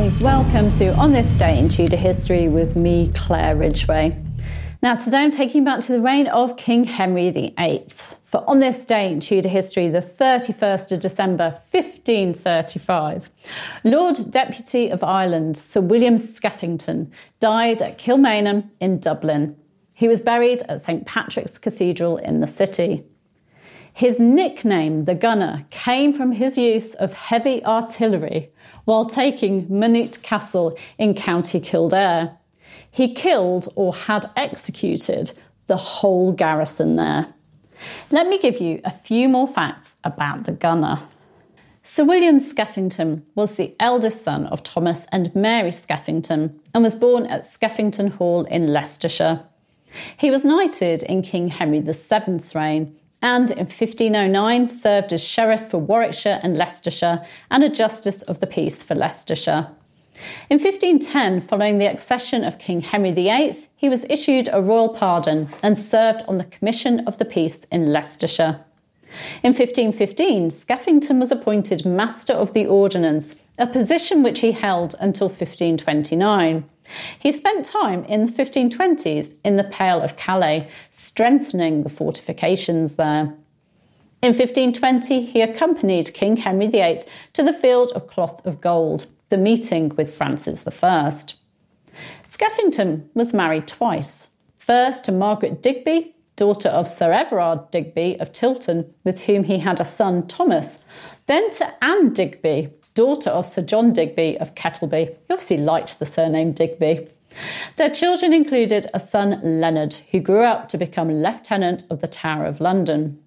Hi, welcome to On This Day in Tudor History with me, Claire Ridgway. Now, today I'm taking you back to the reign of King Henry VIII. For on this day in Tudor history, the 31st of December 1535, Lord Deputy of Ireland, Sir William Skeffington, died at Kilmainham in Dublin. He was buried at St Patrick's Cathedral in the city. His nickname, the Gunner, came from his use of heavy artillery while taking Maynooth Castle in County Kildare. He killed or had executed the whole garrison there. Let me give you a few more facts about the gunner. Sir William Skeffington was the eldest son of Thomas and Mary Skeffington and was born at Skeffington Hall in Leicestershire. He was knighted in King Henry VII's reign and in 1509 served as sheriff for Warwickshire and Leicestershire and a justice of the peace for Leicestershire. In 1510, following the accession of King Henry VIII, he was issued a royal pardon and served on the Commission of the Peace in Leicestershire. In 1515, Skeffington was appointed Master of the Ordnance, a position which he held until 1529. He spent time in the 1520s in the Pale of Calais, strengthening the fortifications there. In 1520, he accompanied King Henry VIII to the field of Cloth of Gold, the meeting with Francis I. Skeffington was married twice. First to Margaret Digby, daughter of Sir Everard Digby of Tilton, with whom he had a son, Thomas, then to Anne Digby, daughter of Sir John Digby of Kettleby. He obviously liked the surname Digby. Their children included a son, Leonard, who grew up to become Lieutenant of the Tower of London.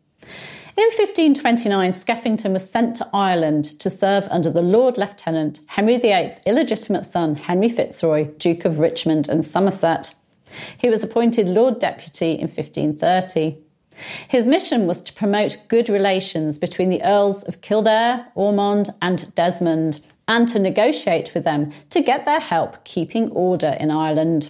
In 1529, Skeffington was sent to Ireland to serve under the Lord Lieutenant Henry VIII's illegitimate son, Henry Fitzroy, Duke of Richmond and Somerset. He was appointed Lord Deputy in 1530. His mission was to promote good relations between the Earls of Kildare, Ormond, and Desmond, and to negotiate with them to get their help keeping order in Ireland.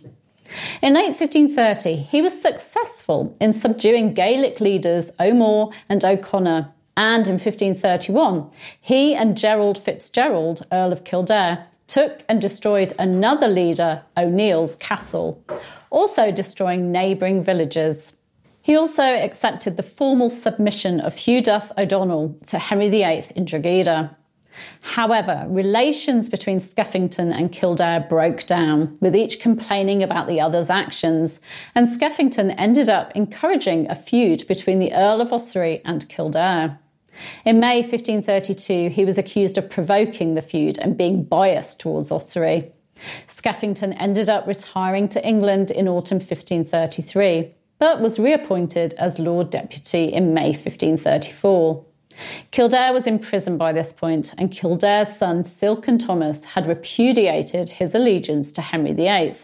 In late 1530, he was successful in subduing Gaelic leaders O'More and O'Connor, and in 1531, he and Gerald Fitzgerald, Earl of Kildare, took and destroyed another leader, O'Neill's castle, also destroying neighbouring villages. He also accepted the formal submission of Hugh Duff O'Donnell to Henry VIII in Drogheda. However, relations between Skeffington and Kildare broke down, with each complaining about the other's actions, and Skeffington ended up encouraging a feud between the Earl of Ossory and Kildare. In May 1532, he was accused of provoking the feud and being biased towards Ossory. Skeffington ended up retiring to England in autumn 1533, but was reappointed as Lord Deputy in May 1534. Kildare was in prison by this point, and Kildare's son Silken Thomas had repudiated his allegiance to Henry VIII.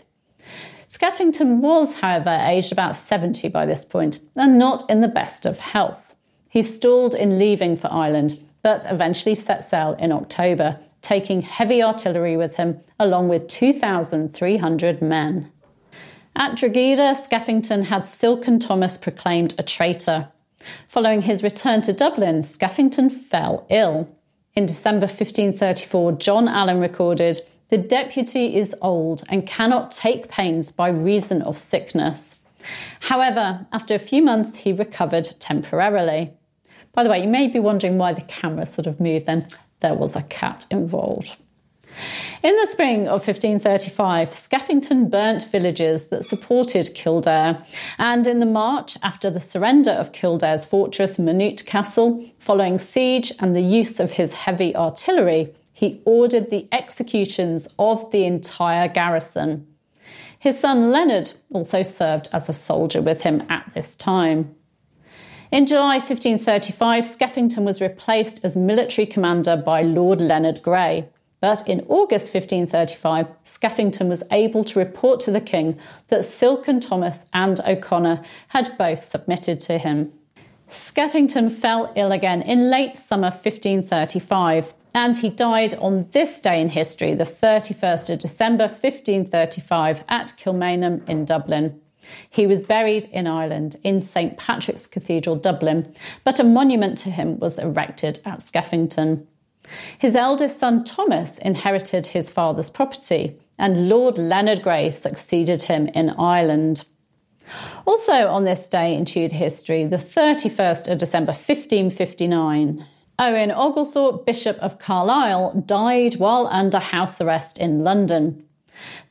Skeffington was, however, aged about 70 by this point and not in the best of health. He stalled in leaving for Ireland, but eventually set sail in October, taking heavy artillery with him, along with 2,300 men. At Drogheda, Skeffington had Silken Thomas proclaimed a traitor, Following his return to Dublin, Skeffington fell ill. In December 1534, John Allen recorded, The deputy is old and cannot take pains by reason of sickness. However, after a few months, he recovered temporarily. By the way, you may be wondering why the camera sort of moved then. There was a cat involved. In the spring of 1535, Skeffington burnt villages that supported Kildare, and in the March after the surrender of Kildare's fortress Maynooth Castle, following siege and the use of his heavy artillery, he ordered the executions of the entire garrison. His son Leonard also served as a soldier with him at this time. In July 1535, Skeffington was replaced as military commander by Lord Leonard Grey. But in August 1535, Skeffington was able to report to the king that Silken Thomas and O'Connor had both submitted to him. Skeffington fell ill again in late summer 1535, and he died on this day in history, the 31st of December 1535, at Kilmainham in Dublin. He was buried in Ireland in St Patrick's Cathedral, Dublin, but a monument to him was erected at Skeffington. His eldest son Thomas inherited his father's property, and Lord Leonard Grey succeeded him in Ireland. Also on this day in Tudor history, the 31st of December 1559, Owen Oglethorpe, Bishop of Carlisle, died while under house arrest in London.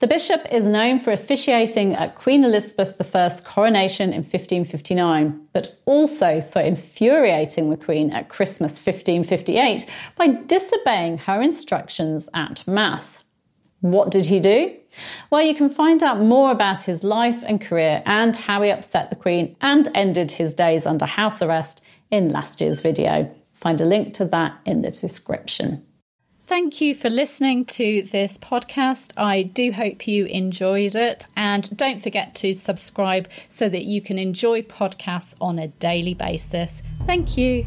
The bishop is known for officiating at Queen Elizabeth I's coronation in 1559, but also for infuriating the Queen at Christmas 1558 by disobeying her instructions at Mass. What did he do? Well, you can find out more about his life and career and how he upset the Queen and ended his days under house arrest in last year's video. Find a link to that in the description. Thank you for listening to this podcast. I do hope you enjoyed it. And don't forget to subscribe so that you can enjoy podcasts on a daily basis. Thank you.